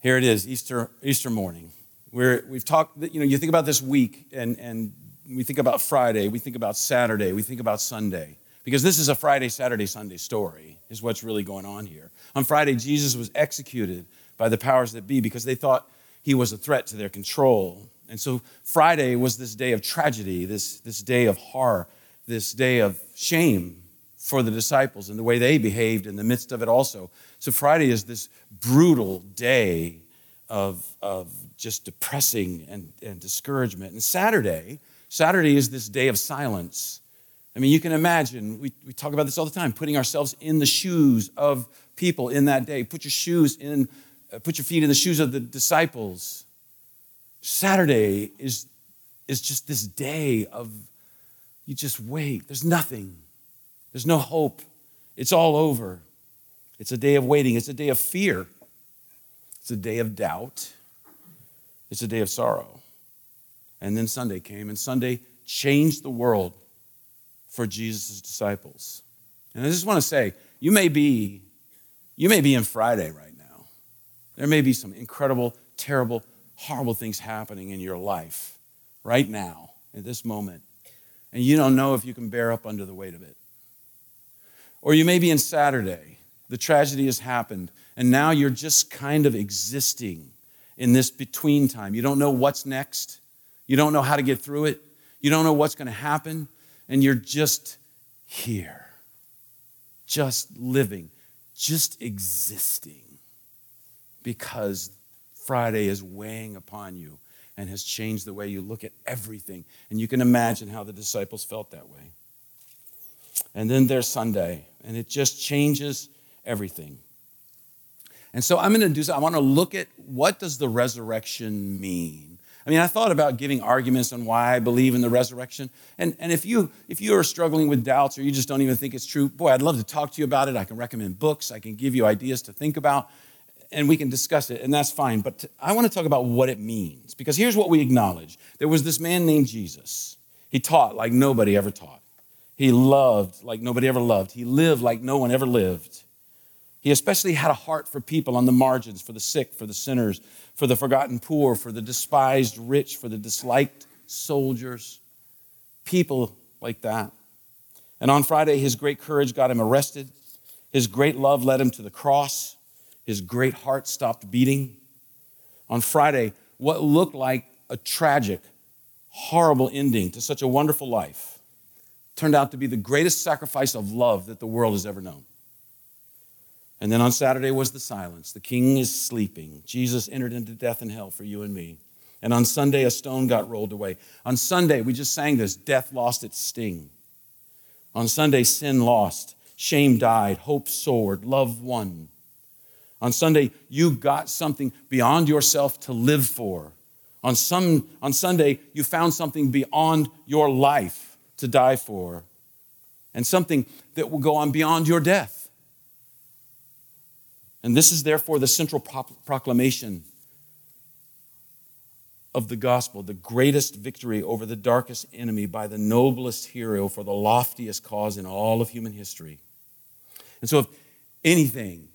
Here it is, Easter, Easter morning. Where we've talked, you know, you think about this week and, and we think about Friday, we think about Saturday, we think about Sunday. Because this is a Friday, Saturday, Sunday story, is what's really going on here. On Friday, Jesus was executed by the powers that be because they thought he was a threat to their control. And so Friday was this day of tragedy, this, this day of horror, this day of shame for the disciples and the way they behaved in the midst of it also. So Friday is this brutal day of, of just depressing and, and discouragement. And Saturday, Saturday is this day of silence. I mean, you can imagine, we, we talk about this all the time, putting ourselves in the shoes of people in that day. Put your shoes in, uh, put your feet in the shoes of the disciples. Saturday is, is just this day of, you just wait. There's nothing. There's no hope. It's all over. It's a day of waiting. It's a day of fear. It's a day of doubt. It's a day of sorrow. And then Sunday came, and Sunday changed the world for Jesus' disciples. And I just want to say, you may be, you may be in Friday right now. There may be some incredible, terrible, horrible things happening in your life right now, at this moment. And you don't know if you can bear up under the weight of it. Or you may be in Saturday. The tragedy has happened, and now you're just kind of existing in this between time. You don't know what's next. You don't know how to get through it. You don't know what's going to happen. And you're just here, just living, just existing because Friday is weighing upon you and has changed the way you look at everything. And you can imagine how the disciples felt that way. And then there's Sunday, and it just changes everything. And so I'm going to do so. I want to look at what does the resurrection mean? I mean, I thought about giving arguments on why I believe in the resurrection. And, and if, you, if you are struggling with doubts or you just don't even think it's true, boy, I'd love to talk to you about it. I can recommend books, I can give you ideas to think about, and we can discuss it, and that's fine. But I want to talk about what it means, because here's what we acknowledge there was this man named Jesus. He taught like nobody ever taught. He loved like nobody ever loved. He lived like no one ever lived. He especially had a heart for people on the margins, for the sick, for the sinners, for the forgotten poor, for the despised rich, for the disliked soldiers. People like that. And on Friday, his great courage got him arrested. His great love led him to the cross. His great heart stopped beating. On Friday, what looked like a tragic, horrible ending to such a wonderful life turned out to be the greatest sacrifice of love that the world has ever known. And then on Saturday was the silence. The king is sleeping. Jesus entered into death and hell for you and me. And on Sunday, a stone got rolled away. On Sunday, we just sang this death lost its sting. On Sunday, sin lost, shame died, hope soared, love won. On Sunday, you got something beyond yourself to live for. On, some, on Sunday, you found something beyond your life to die for, and something that will go on beyond your death. And this is therefore the central proclamation of the gospel, the greatest victory over the darkest enemy by the noblest hero for the loftiest cause in all of human history. And so, if anything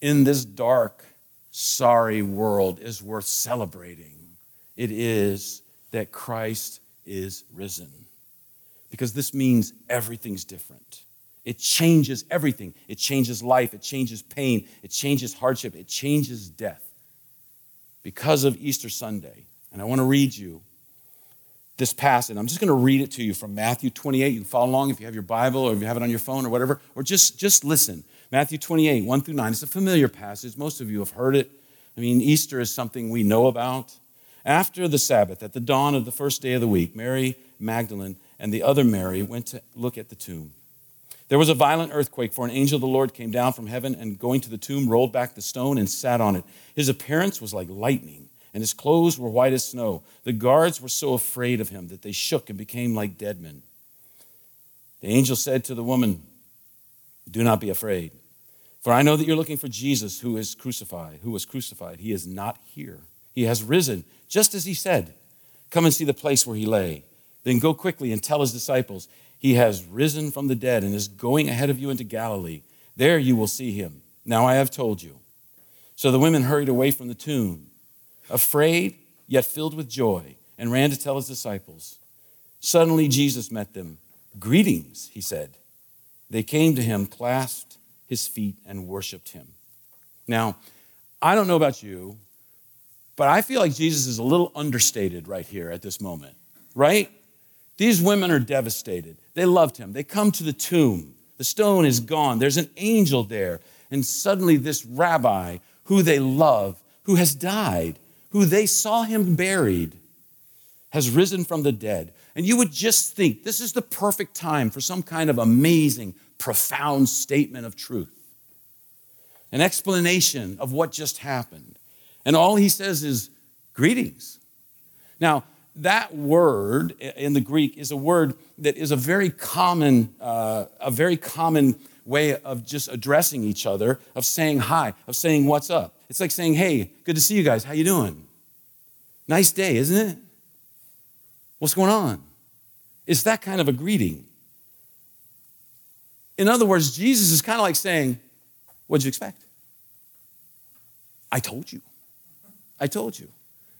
in this dark, sorry world is worth celebrating, it is that Christ is risen because this means everything's different. It changes everything. It changes life, it changes pain, it changes hardship, it changes death because of Easter Sunday. And I want to read you this passage. I'm just going to read it to you from Matthew 28. You can follow along if you have your Bible or if you have it on your phone or whatever, or just, just listen. Matthew 28, 1 through 9. It's a familiar passage. Most of you have heard it. I mean, Easter is something we know about. After the Sabbath, at the dawn of the first day of the week, Mary Magdalene and the other Mary went to look at the tomb. There was a violent earthquake, for an angel of the Lord came down from heaven and, going to the tomb, rolled back the stone and sat on it. His appearance was like lightning, and his clothes were white as snow. The guards were so afraid of him that they shook and became like dead men. The angel said to the woman, Do not be afraid, for I know that you're looking for Jesus who is crucified, who was crucified. He is not here. He has risen, just as he said. Come and see the place where he lay. Then go quickly and tell his disciples, He has risen from the dead and is going ahead of you into Galilee. There you will see him. Now I have told you. So the women hurried away from the tomb, afraid yet filled with joy, and ran to tell his disciples. Suddenly Jesus met them. Greetings, he said. They came to him, clasped his feet, and worshiped him. Now, I don't know about you, but I feel like Jesus is a little understated right here at this moment, right? These women are devastated. They loved him. They come to the tomb. The stone is gone. There's an angel there. And suddenly, this rabbi who they love, who has died, who they saw him buried, has risen from the dead. And you would just think this is the perfect time for some kind of amazing, profound statement of truth, an explanation of what just happened. And all he says is, Greetings. Now, that word in the Greek is a word that is a very common, uh, a very common way of just addressing each other, of saying hi, of saying what's up. It's like saying, "Hey, good to see you guys. How you doing? Nice day, isn't it? What's going on?" It's that kind of a greeting. In other words, Jesus is kind of like saying, "What'd you expect? I told you. I told you."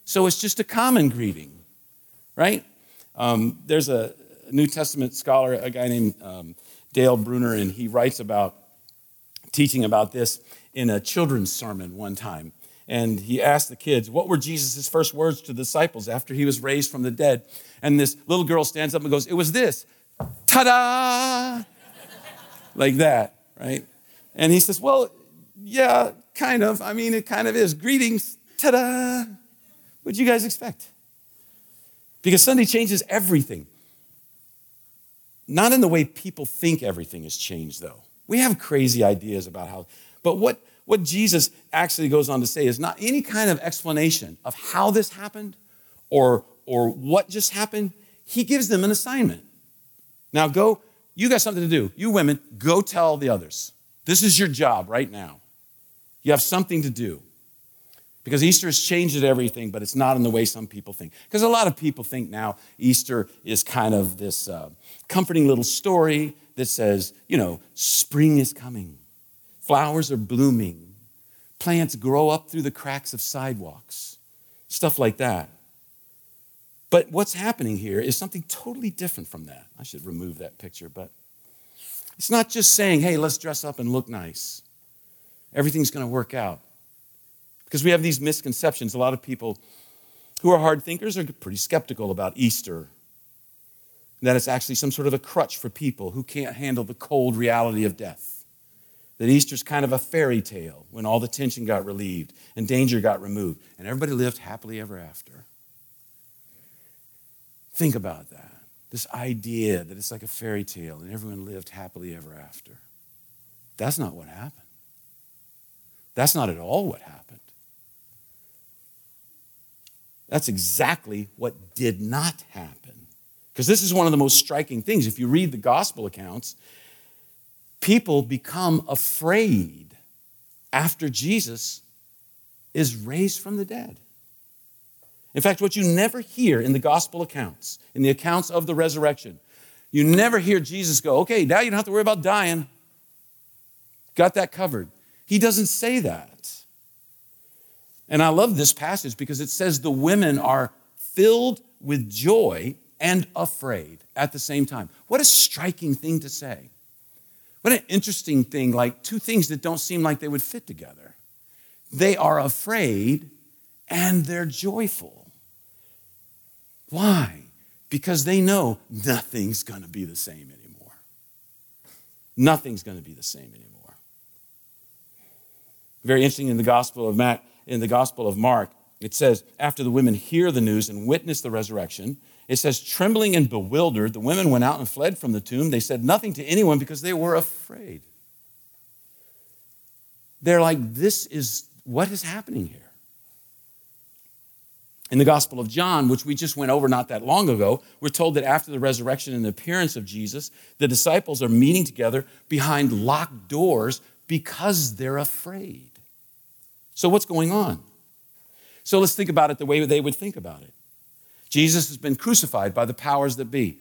So it's just a common greeting, right? Um, there's a New Testament scholar, a guy named um, Dale Bruner, and he writes about teaching about this in a children's sermon one time. And he asked the kids, What were Jesus' first words to the disciples after he was raised from the dead? And this little girl stands up and goes, It was this ta da! like that, right? And he says, Well, yeah, kind of. I mean, it kind of is. Greetings, ta da! What'd you guys expect? Because Sunday changes everything. Not in the way people think everything has changed, though. We have crazy ideas about how, but what, what Jesus actually goes on to say is not any kind of explanation of how this happened or, or what just happened. He gives them an assignment. Now go, you got something to do. You women, go tell the others. This is your job right now. You have something to do. Because Easter has changed everything, but it's not in the way some people think. Because a lot of people think now Easter is kind of this uh, comforting little story that says, you know, spring is coming, flowers are blooming, plants grow up through the cracks of sidewalks, stuff like that. But what's happening here is something totally different from that. I should remove that picture, but it's not just saying, hey, let's dress up and look nice. Everything's going to work out. Because we have these misconceptions. A lot of people who are hard thinkers are pretty skeptical about Easter. That it's actually some sort of a crutch for people who can't handle the cold reality of death. That Easter's kind of a fairy tale when all the tension got relieved and danger got removed and everybody lived happily ever after. Think about that. This idea that it's like a fairy tale and everyone lived happily ever after. That's not what happened. That's not at all what happened. That's exactly what did not happen. Because this is one of the most striking things. If you read the gospel accounts, people become afraid after Jesus is raised from the dead. In fact, what you never hear in the gospel accounts, in the accounts of the resurrection, you never hear Jesus go, okay, now you don't have to worry about dying. Got that covered. He doesn't say that. And I love this passage because it says the women are filled with joy and afraid at the same time. What a striking thing to say. What an interesting thing, like two things that don't seem like they would fit together. They are afraid and they're joyful. Why? Because they know nothing's going to be the same anymore. Nothing's going to be the same anymore. Very interesting in the Gospel of Matt in the Gospel of Mark, it says, after the women hear the news and witness the resurrection, it says, trembling and bewildered, the women went out and fled from the tomb. They said nothing to anyone because they were afraid. They're like, this is what is happening here. In the Gospel of John, which we just went over not that long ago, we're told that after the resurrection and the appearance of Jesus, the disciples are meeting together behind locked doors because they're afraid. So, what's going on? So, let's think about it the way they would think about it. Jesus has been crucified by the powers that be.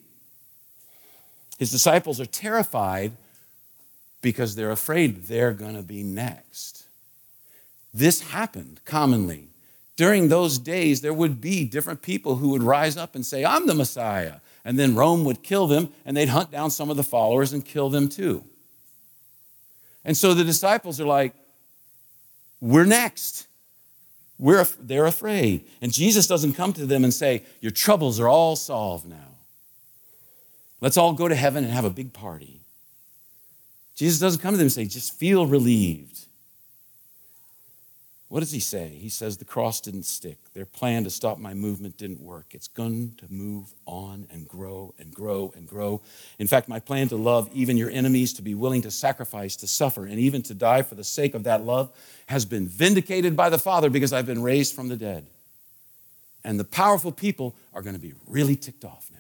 His disciples are terrified because they're afraid they're going to be next. This happened commonly. During those days, there would be different people who would rise up and say, I'm the Messiah. And then Rome would kill them, and they'd hunt down some of the followers and kill them too. And so the disciples are like, We're next. We're, they're afraid. And Jesus doesn't come to them and say, Your troubles are all solved now. Let's all go to heaven and have a big party. Jesus doesn't come to them and say, Just feel relieved. What does he say? He says, The cross didn't stick. Their plan to stop my movement didn't work. It's going to move on and grow and grow and grow. In fact, my plan to love even your enemies, to be willing to sacrifice, to suffer, and even to die for the sake of that love has been vindicated by the Father because I've been raised from the dead. And the powerful people are going to be really ticked off now.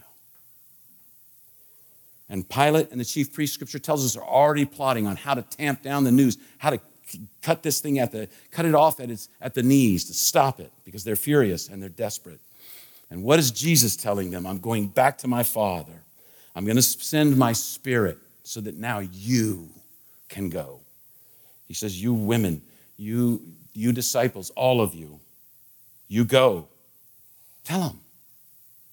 And Pilate and the chief priest, scripture tells us, are already plotting on how to tamp down the news, how to cut this thing at the, cut it off at, its, at the knees to stop it because they're furious and they're desperate. And what is Jesus telling them? I'm going back to my Father. I'm going to send my spirit so that now you can go. He says, You women, you, you disciples, all of you, you go. Tell them.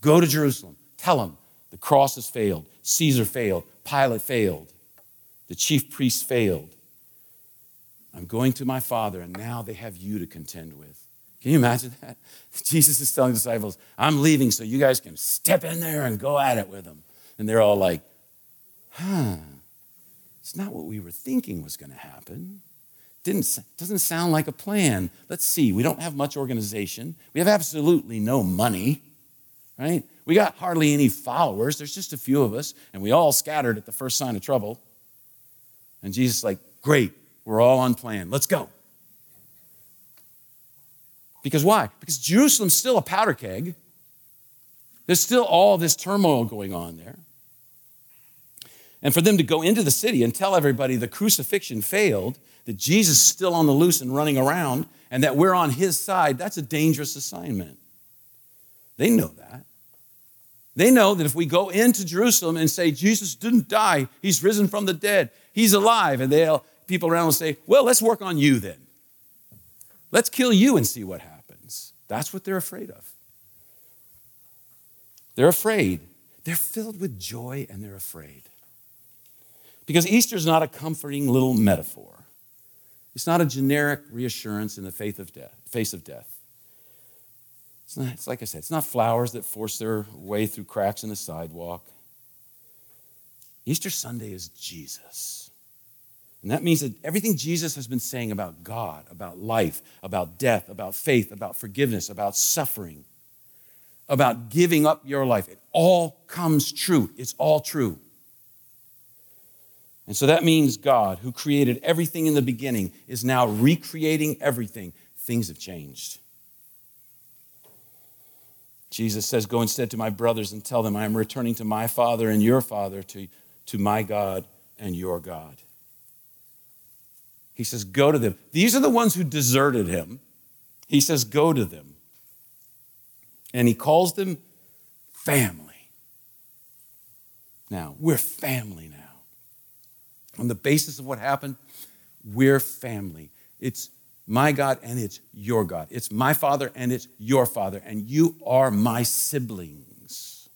Go to Jerusalem. Tell them the cross has failed. Caesar failed. Pilate failed. The chief priests failed. I'm going to my Father, and now they have you to contend with. Can you imagine that? Jesus is telling disciples, I'm leaving so you guys can step in there and go at it with them. And they're all like, huh, it's not what we were thinking was going to happen. Didn't, doesn't sound like a plan. Let's see, we don't have much organization. We have absolutely no money, right? We got hardly any followers. There's just a few of us, and we all scattered at the first sign of trouble. And Jesus is like, great, we're all on plan. Let's go. Because why? Because Jerusalem's still a powder keg. There's still all this turmoil going on there. And for them to go into the city and tell everybody the crucifixion failed, that Jesus is still on the loose and running around, and that we're on his side, that's a dangerous assignment. They know that. They know that if we go into Jerusalem and say, Jesus didn't die, he's risen from the dead, he's alive, and they'll people around will say, Well, let's work on you then. Let's kill you and see what happens. That's what they're afraid of. They're afraid. They're filled with joy and they're afraid. Because Easter is not a comforting little metaphor. It's not a generic reassurance in the faith of death, face of death. It's, not, it's like I said, it's not flowers that force their way through cracks in the sidewalk. Easter Sunday is Jesus. And that means that everything Jesus has been saying about God, about life, about death, about faith, about forgiveness, about suffering, about giving up your life, it all comes true. It's all true. And so that means God, who created everything in the beginning, is now recreating everything. Things have changed. Jesus says, Go instead to my brothers and tell them, I am returning to my Father and your Father, to, to my God and your God. He says, Go to them. These are the ones who deserted him. He says, Go to them. And he calls them family. Now, we're family now. On the basis of what happened, we're family. It's my God and it's your God. It's my Father and it's your Father. And you are my siblings.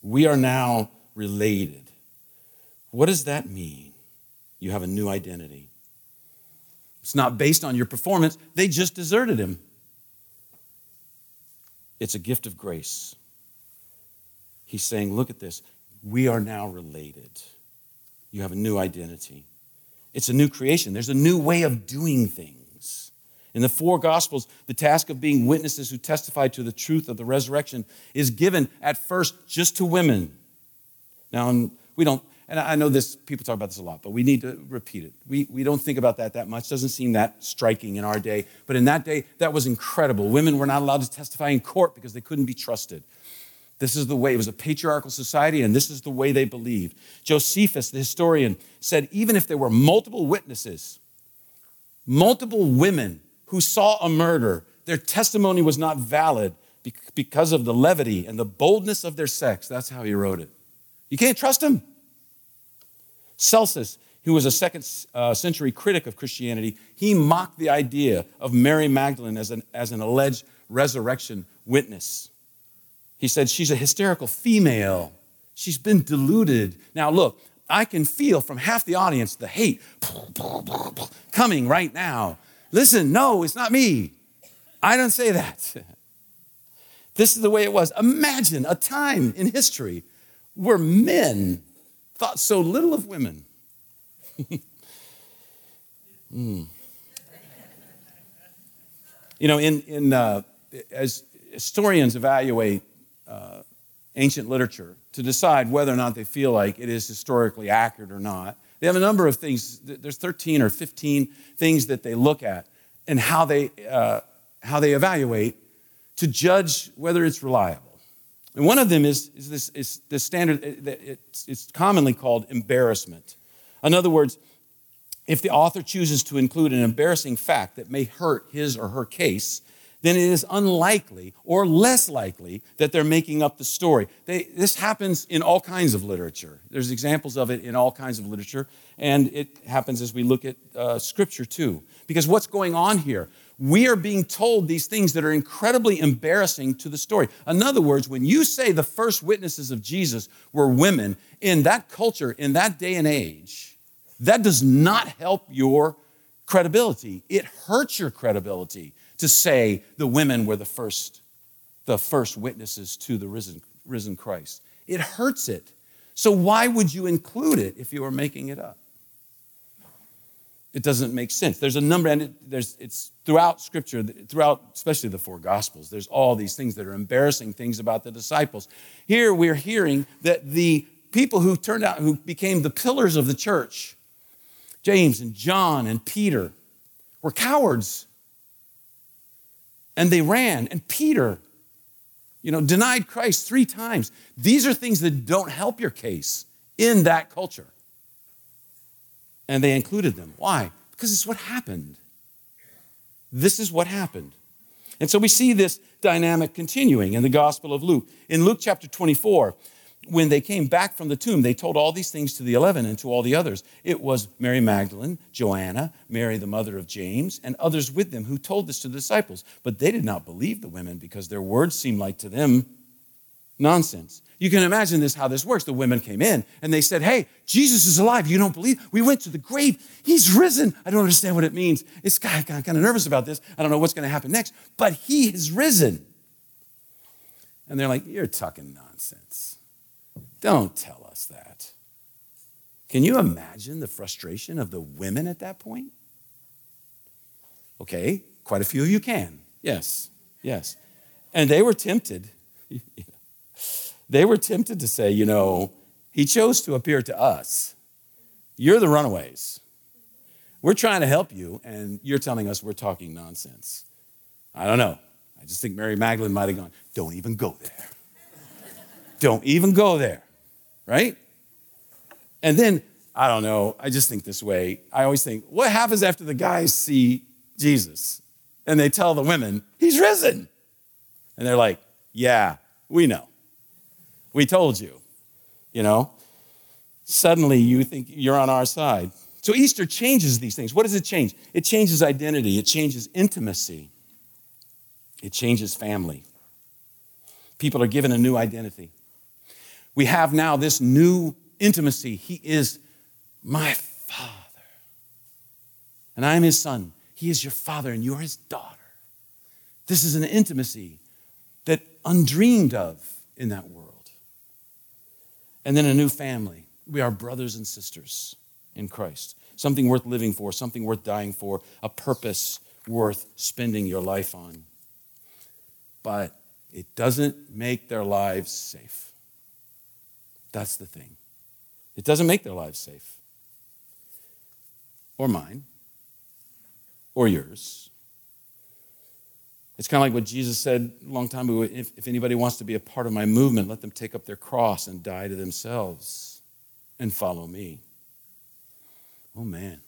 We are now related. What does that mean? You have a new identity. It's not based on your performance. They just deserted him. It's a gift of grace. He's saying, Look at this. We are now related. You have a new identity. It's a new creation. There's a new way of doing things. In the four Gospels, the task of being witnesses who testify to the truth of the resurrection is given at first just to women. Now, we don't and I know this, people talk about this a lot, but we need to repeat it. We, we don't think about that that much. Doesn't seem that striking in our day. But in that day, that was incredible. Women were not allowed to testify in court because they couldn't be trusted. This is the way. It was a patriarchal society, and this is the way they believed. Josephus, the historian, said even if there were multiple witnesses, multiple women who saw a murder, their testimony was not valid because of the levity and the boldness of their sex. That's how he wrote it. You can't trust them. Celsus, who was a second uh, century critic of Christianity, he mocked the idea of Mary Magdalene as an, as an alleged resurrection witness. He said, She's a hysterical female. She's been deluded. Now, look, I can feel from half the audience the hate coming right now. Listen, no, it's not me. I don't say that. This is the way it was. Imagine a time in history where men thought so little of women. mm. You know, in, in, uh, as historians evaluate uh, ancient literature to decide whether or not they feel like it is historically accurate or not, they have a number of things. There's 13 or 15 things that they look at and how they, uh, how they evaluate to judge whether it's reliable. And one of them is, is this, is this standard, it's, it's commonly called embarrassment. In other words, if the author chooses to include an embarrassing fact that may hurt his or her case, then it is unlikely or less likely that they're making up the story. They, this happens in all kinds of literature. There's examples of it in all kinds of literature, and it happens as we look at uh, Scripture too. Because what's going on here? We are being told these things that are incredibly embarrassing to the story. In other words, when you say the first witnesses of Jesus were women in that culture, in that day and age, that does not help your credibility. It hurts your credibility to say the women were the first, the first witnesses to the risen, risen Christ. It hurts it. So why would you include it if you were making it up? It doesn't make sense. There's a number, and it, there's, it's throughout Scripture, throughout especially the four Gospels, there's all these things that are embarrassing things about the disciples. Here we're hearing that the people who turned out, who became the pillars of the church, James and John and Peter, were cowards. And they ran. And Peter, you know, denied Christ three times. These are things that don't help your case in that culture and they included them. Why? Because it's what happened. This is what happened. And so we see this dynamic continuing in the Gospel of Luke. In Luke chapter 24, when they came back from the tomb, they told all these things to the eleven and to all the others. It was Mary Magdalene, Joanna, Mary, the mother of James, and others with them who told this to the disciples. But they did not believe the women because their words seemed like to them nonsense. You can imagine this how this works. The women came in and they said, Hey, Jesus is alive. You don't believe? We went to the grave. He's risen. I don't understand what it means. It's kind of, kind of nervous about this. I don't know what's going to happen next, but he is risen. And they're like, You're talking nonsense. Don't tell us that. Can you imagine the frustration of the women at that point? Okay, quite a few of you can. Yes, yes. And they were tempted. They were tempted to say, you know, he chose to appear to us. You're the runaways. We're trying to help you, and you're telling us we're talking nonsense. I don't know. I just think Mary Magdalene might have gone, don't even go there. don't even go there, right? And then, I don't know, I just think this way. I always think, what happens after the guys see Jesus and they tell the women, he's risen? And they're like, yeah, we know. We told you, you know. Suddenly you think you're on our side. So Easter changes these things. What does it change? It changes identity, it changes intimacy, it changes family. People are given a new identity. We have now this new intimacy. He is my father, and I am his son. He is your father, and you're his daughter. This is an intimacy that undreamed of in that world and then a new family. We are brothers and sisters in Christ. Something worth living for, something worth dying for, a purpose worth spending your life on. But it doesn't make their lives safe. That's the thing. It doesn't make their lives safe. Or mine. Or yours. It's kind of like what Jesus said a long time ago if, if anybody wants to be a part of my movement, let them take up their cross and die to themselves and follow me. Oh, man.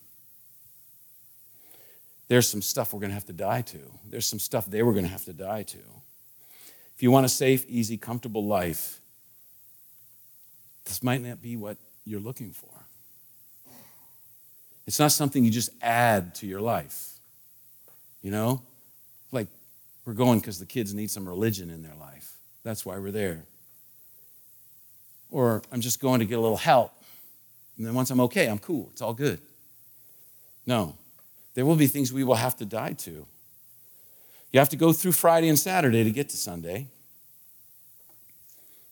There's some stuff we're going to have to die to. There's some stuff they were going to have to die to. If you want a safe, easy, comfortable life, this might not be what you're looking for. It's not something you just add to your life. You know? We're going because the kids need some religion in their life. That's why we're there. Or I'm just going to get a little help. And then once I'm okay, I'm cool. It's all good. No. There will be things we will have to die to. You have to go through Friday and Saturday to get to Sunday.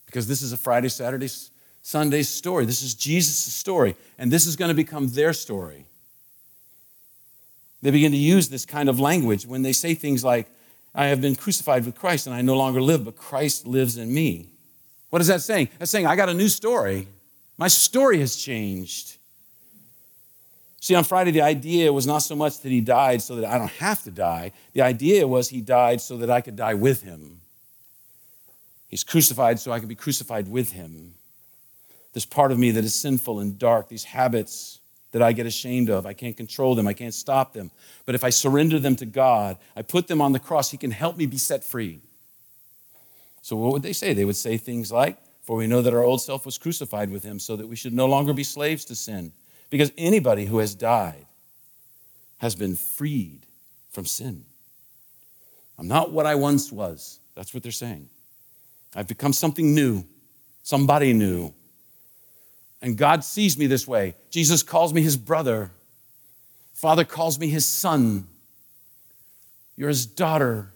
Because this is a Friday, Saturday, Sunday story. This is Jesus' story. And this is going to become their story. They begin to use this kind of language when they say things like, I have been crucified with Christ and I no longer live, but Christ lives in me. What is that saying? That's saying, I got a new story. My story has changed. See, on Friday, the idea was not so much that he died so that I don't have to die. The idea was he died so that I could die with him. He's crucified so I can be crucified with him. This part of me that is sinful and dark, these habits that I get ashamed of, I can't control them, I can't stop them. But if I surrender them to God, I put them on the cross, he can help me be set free. So, what would they say? They would say things like, For we know that our old self was crucified with him so that we should no longer be slaves to sin. Because anybody who has died has been freed from sin. I'm not what I once was. That's what they're saying. I've become something new, somebody new. And God sees me this way. Jesus calls me his brother. Father calls me his son. You're his daughter.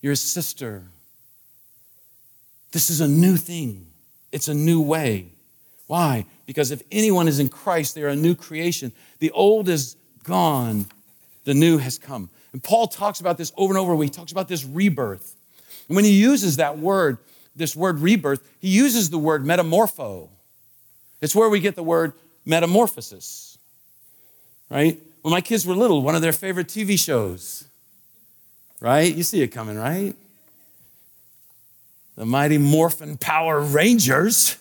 You're his sister. This is a new thing, it's a new way. Why? Because if anyone is in Christ, they are a new creation. The old is gone, the new has come. And Paul talks about this over and over. He talks about this rebirth. And when he uses that word, this word rebirth, he uses the word metamorpho. It's where we get the word metamorphosis, right? When my kids were little, one of their favorite TV shows, right? You see it coming, right? The Mighty Morphin Power Rangers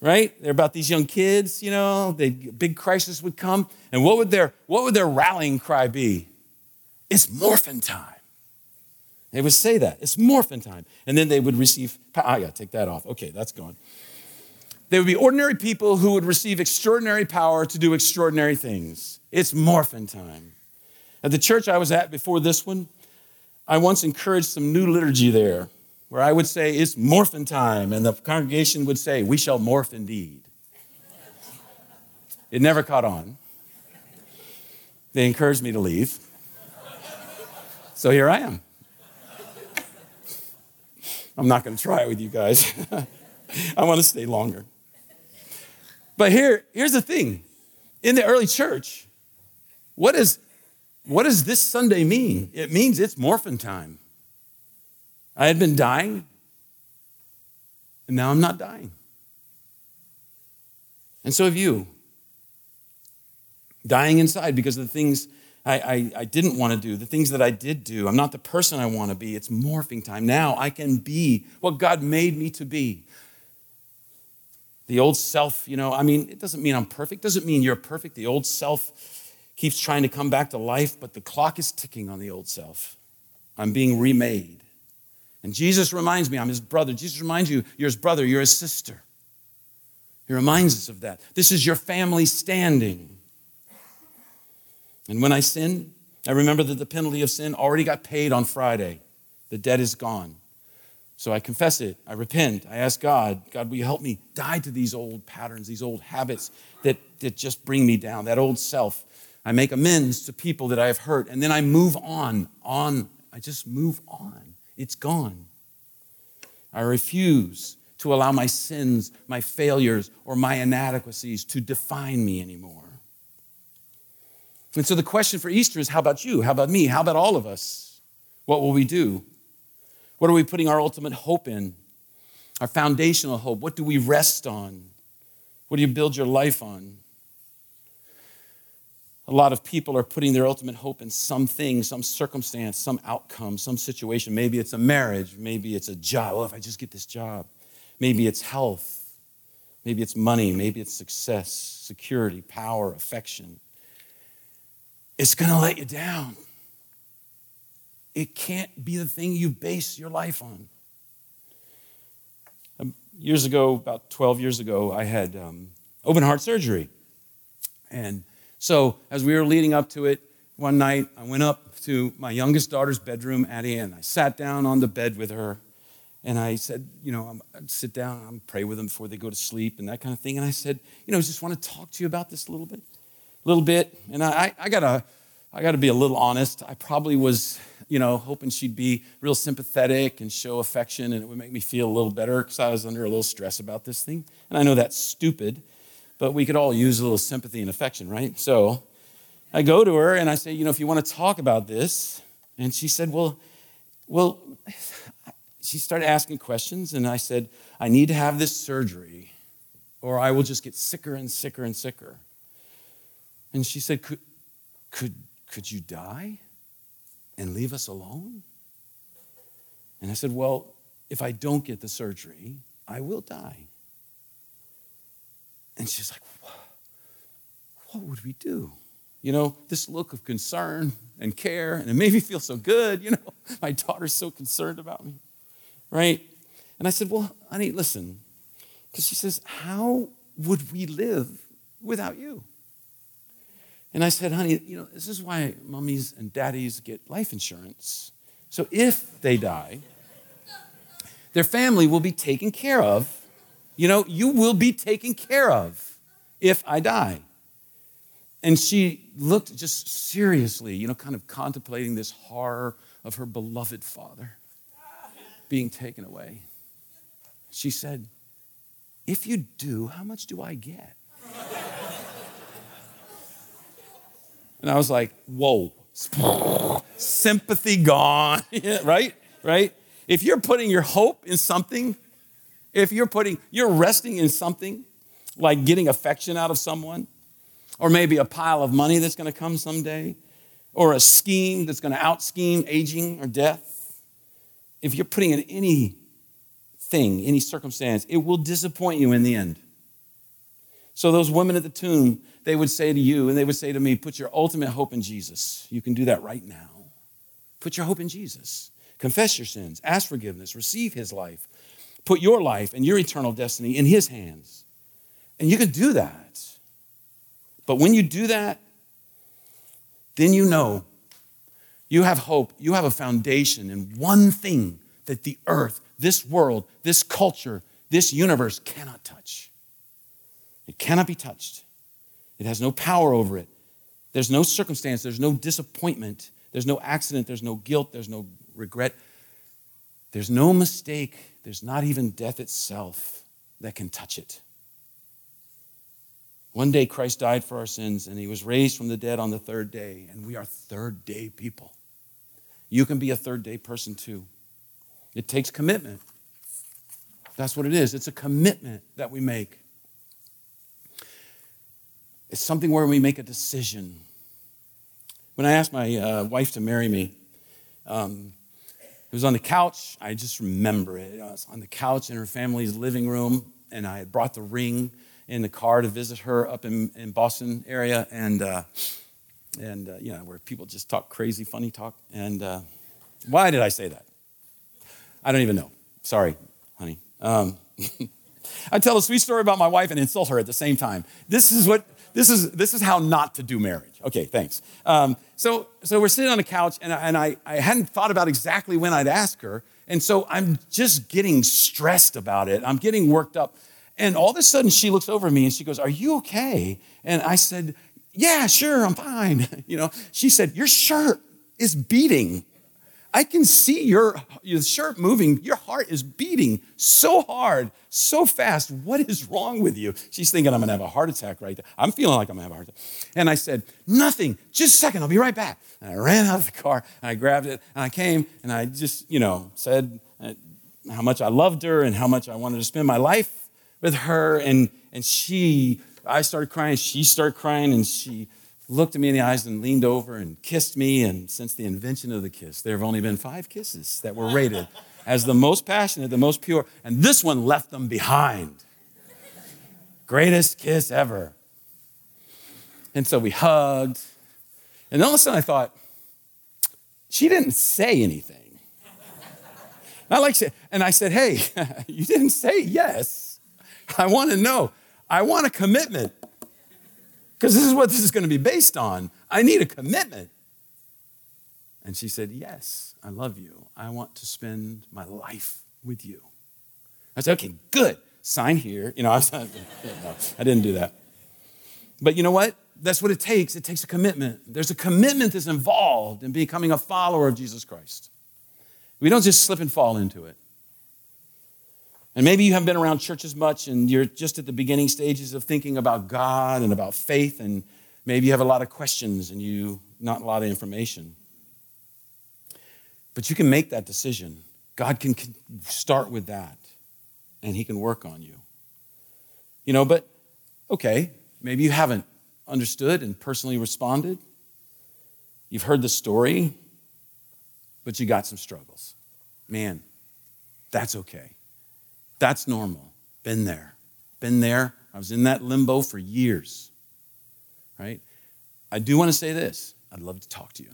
right? They're about these young kids, you know, they, big crisis would come. And what would their, what would their rallying cry be? It's morphin time. They would say that. It's morphin time. And then they would receive, I gotta ah, take that off. Okay, that's gone. They would be ordinary people who would receive extraordinary power to do extraordinary things. It's morphin time. At the church I was at before this one, I once encouraged some new liturgy there where I would say, It's morphin time, and the congregation would say, We shall morph indeed. It never caught on. They encouraged me to leave. So here I am. I'm not going to try it with you guys. I want to stay longer. But here, here's the thing in the early church, what, is, what does this Sunday mean? It means it's morphin time. I had been dying, and now I'm not dying. And so have you. Dying inside because of the things I, I, I didn't want to do, the things that I did do. I'm not the person I want to be. It's morphing time. Now I can be what God made me to be. The old self, you know, I mean, it doesn't mean I'm perfect, doesn't mean you're perfect. The old self keeps trying to come back to life, but the clock is ticking on the old self. I'm being remade. And Jesus reminds me, I'm his brother. Jesus reminds you, you're his brother, you're his sister. He reminds us of that. This is your family standing. And when I sin, I remember that the penalty of sin already got paid on Friday. The debt is gone. So I confess it. I repent. I ask God, God, will you help me die to these old patterns, these old habits that, that just bring me down, that old self. I make amends to people that I have hurt, and then I move on, on. I just move on. It's gone. I refuse to allow my sins, my failures, or my inadequacies to define me anymore. And so the question for Easter is how about you? How about me? How about all of us? What will we do? What are we putting our ultimate hope in? Our foundational hope? What do we rest on? What do you build your life on? A lot of people are putting their ultimate hope in something, some circumstance, some outcome, some situation. Maybe it's a marriage, maybe it's a job. Well, if I just get this job, maybe it's health, maybe it's money, maybe it's success, security, power, affection. It's going to let you down. It can't be the thing you base your life on. Um, years ago, about 12 years ago, I had um, open heart surgery. And so as we were leading up to it, one night I went up to my youngest daughter's bedroom, Addie, and I sat down on the bed with her. And I said, you know, I'd sit down I'd pray with them before they go to sleep and that kind of thing. And I said, you know, I just want to talk to you about this a little bit, a little bit. And I, I gotta, I gotta be a little honest. I probably was, you know, hoping she'd be real sympathetic and show affection, and it would make me feel a little better because I was under a little stress about this thing. And I know that's stupid, but we could all use a little sympathy and affection, right? So I go to her and I say, you know, if you want to talk about this, and she said, well, well, she started asking questions, and I said, I need to have this surgery, or I will just get sicker and sicker and sicker. And she said, Could, could, could you die and leave us alone? And I said, Well, if I don't get the surgery, I will die. And she's like, What would we do? You know, this look of concern and care, and it made me feel so good. You know, my daughter's so concerned about me, right? And I said, Well, honey, listen, because she says, How would we live without you? And I said, Honey, you know, this is why mummies and daddies get life insurance. So if they die, their family will be taken care of you know, you will be taken care of if I die. And she looked just seriously, you know, kind of contemplating this horror of her beloved father being taken away. She said, If you do, how much do I get? And I was like, Whoa, sympathy gone, right? Right? If you're putting your hope in something if you're putting, you're resting in something like getting affection out of someone, or maybe a pile of money that's going to come someday, or a scheme that's going to out scheme aging or death, if you're putting in anything, any circumstance, it will disappoint you in the end. So, those women at the tomb, they would say to you, and they would say to me, Put your ultimate hope in Jesus. You can do that right now. Put your hope in Jesus. Confess your sins, ask forgiveness, receive his life, put your life and your eternal destiny in His hands. And you can do that. But when you do that, then you know you have hope, you have a foundation in one thing that the earth, this world, this culture, this universe cannot touch. It cannot be touched. It has no power over it. There's no circumstance, there's no disappointment, there's no accident, there's no guilt, there's no regret, there's no mistake there's not even death itself that can touch it. One day Christ died for our sins and he was raised from the dead on the third day, and we are third day people. You can be a third day person too. It takes commitment. That's what it is. It's a commitment that we make. It's something where we make a decision. When I asked my uh, wife to marry me, um, it was on the couch. I just remember it. I was on the couch in her family's living room, and I had brought the ring in the car to visit her up in, in Boston area, and uh, and uh, you know where people just talk crazy, funny talk. And uh, why did I say that? I don't even know. Sorry, honey. Um, I tell a sweet story about my wife and insult her at the same time. This is what this is this is how not to do marriage. Okay, thanks. Um, so so we're sitting on the couch, and, I, and I, I hadn't thought about exactly when I'd ask her, and so I'm just getting stressed about it. I'm getting worked up, and all of a sudden she looks over at me and she goes, "Are you okay?" And I said, "Yeah, sure, I'm fine." you know, she said, "Your shirt is beating." I can see your, your shirt moving. Your heart is beating so hard, so fast. What is wrong with you? She's thinking I'm going to have a heart attack right there. I'm feeling like I'm going to have a heart attack. And I said, Nothing. Just a second. I'll be right back. And I ran out of the car and I grabbed it and I came and I just, you know, said uh, how much I loved her and how much I wanted to spend my life with her. And, and she, I started crying. She started crying and she, looked at me in the eyes and leaned over and kissed me. And since the invention of the kiss, there have only been five kisses that were rated as the most passionate, the most pure. And this one left them behind. Greatest kiss ever. And so we hugged. And all of a sudden I thought, she didn't say anything. Not like and I said, hey, you didn't say yes. I want to know. I want a commitment. Because this is what this is going to be based on. I need a commitment. And she said, Yes, I love you. I want to spend my life with you. I said, Okay, good. Sign here. You know, I, was, I didn't do that. But you know what? That's what it takes. It takes a commitment. There's a commitment that's involved in becoming a follower of Jesus Christ. We don't just slip and fall into it. And maybe you haven't been around church as much and you're just at the beginning stages of thinking about God and about faith, and maybe you have a lot of questions and you not a lot of information. But you can make that decision. God can start with that and He can work on you. You know, but okay, maybe you haven't understood and personally responded. You've heard the story, but you got some struggles. Man, that's okay. That's normal. Been there. Been there. I was in that limbo for years. Right? I do want to say this I'd love to talk to you.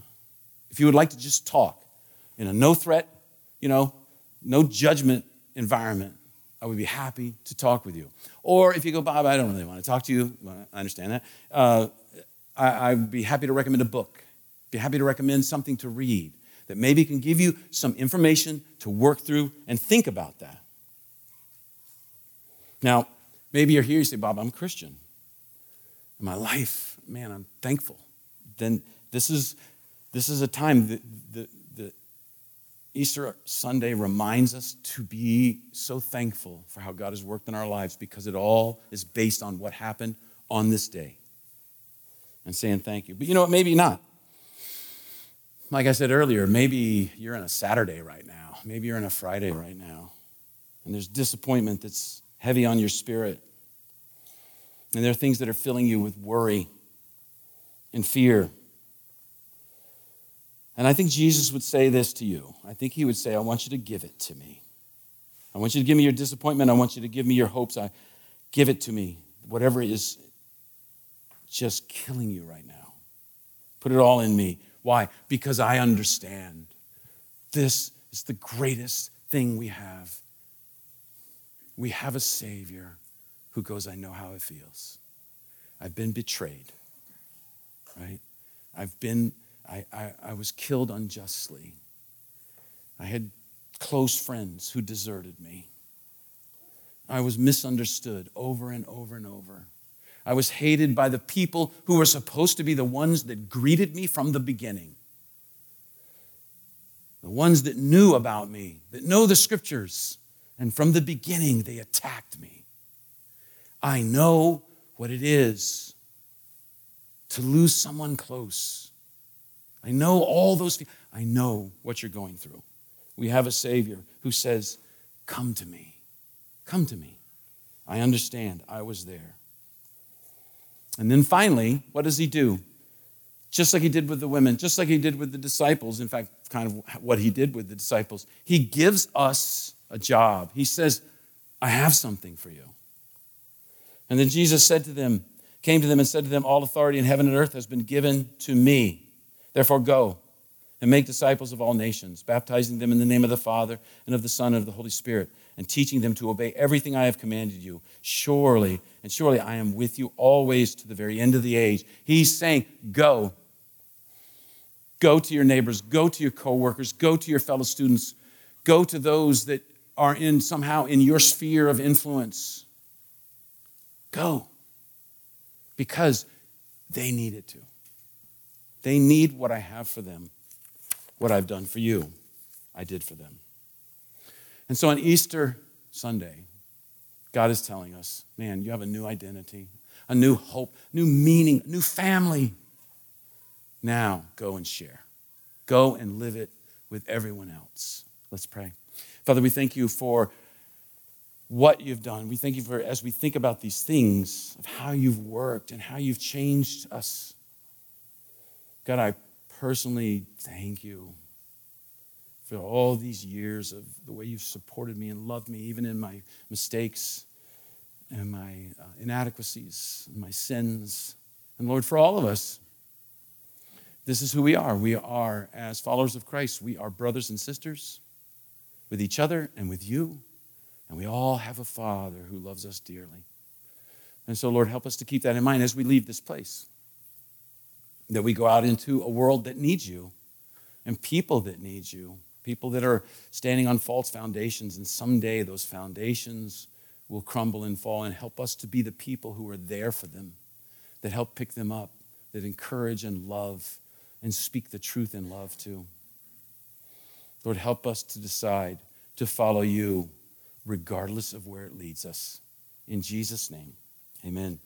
If you would like to just talk in a no threat, you know, no judgment environment, I would be happy to talk with you. Or if you go, Bob, I don't really want to talk to you, I understand that. Uh, I, I'd be happy to recommend a book, be happy to recommend something to read that maybe can give you some information to work through and think about that. Now, maybe you're here, you say, Bob, I'm Christian. In my life, man, I'm thankful. Then this is, this is a time that the, the Easter Sunday reminds us to be so thankful for how God has worked in our lives because it all is based on what happened on this day and saying thank you. But you know what? Maybe not. Like I said earlier, maybe you're in a Saturday right now. Maybe you're in a Friday right now. And there's disappointment that's heavy on your spirit. And there are things that are filling you with worry and fear. And I think Jesus would say this to you. I think he would say, I want you to give it to me. I want you to give me your disappointment. I want you to give me your hopes. I give it to me. Whatever is just killing you right now. Put it all in me. Why? Because I understand this is the greatest thing we have we have a Savior who goes, I know how it feels. I've been betrayed, right? I've been, I, I, I was killed unjustly. I had close friends who deserted me. I was misunderstood over and over and over. I was hated by the people who were supposed to be the ones that greeted me from the beginning. The ones that knew about me, that know the scriptures. And from the beginning, they attacked me. I know what it is to lose someone close. I know all those things. I know what you're going through. We have a Savior who says, Come to me. Come to me. I understand. I was there. And then finally, what does he do? Just like he did with the women, just like he did with the disciples, in fact, kind of what he did with the disciples, he gives us a job. He says, I have something for you. And then Jesus said to them, came to them and said to them, All authority in heaven and earth has been given to me. Therefore, go and make disciples of all nations, baptizing them in the name of the Father and of the Son and of the Holy Spirit, and teaching them to obey everything I have commanded you. Surely, and surely I am with you always to the very end of the age. He's saying, Go. Go to your neighbors, go to your coworkers, go to your fellow students, go to those that are in somehow in your sphere of influence. Go. Because they need it to. They need what I have for them, what I've done for you, I did for them. And so on Easter Sunday, God is telling us, man, you have a new identity, a new hope, new meaning, new family. Now go and share. Go and live it with everyone else. Let's pray. Father, we thank you for what you've done. We thank you for, as we think about these things, of how you've worked and how you've changed us. God, I personally thank you for all these years of the way you've supported me and loved me, even in my mistakes and my uh, inadequacies and my sins. And Lord, for all of us, this is who we are. We are, as followers of Christ, we are brothers and sisters with each other and with you. And we all have a Father who loves us dearly. And so, Lord, help us to keep that in mind as we leave this place. That we go out into a world that needs you and people that need you, people that are standing on false foundations, and someday those foundations will crumble and fall, and help us to be the people who are there for them, that help pick them up, that encourage and love and speak the truth in love too. Lord, help us to decide to follow you regardless of where it leads us. In Jesus' name, amen.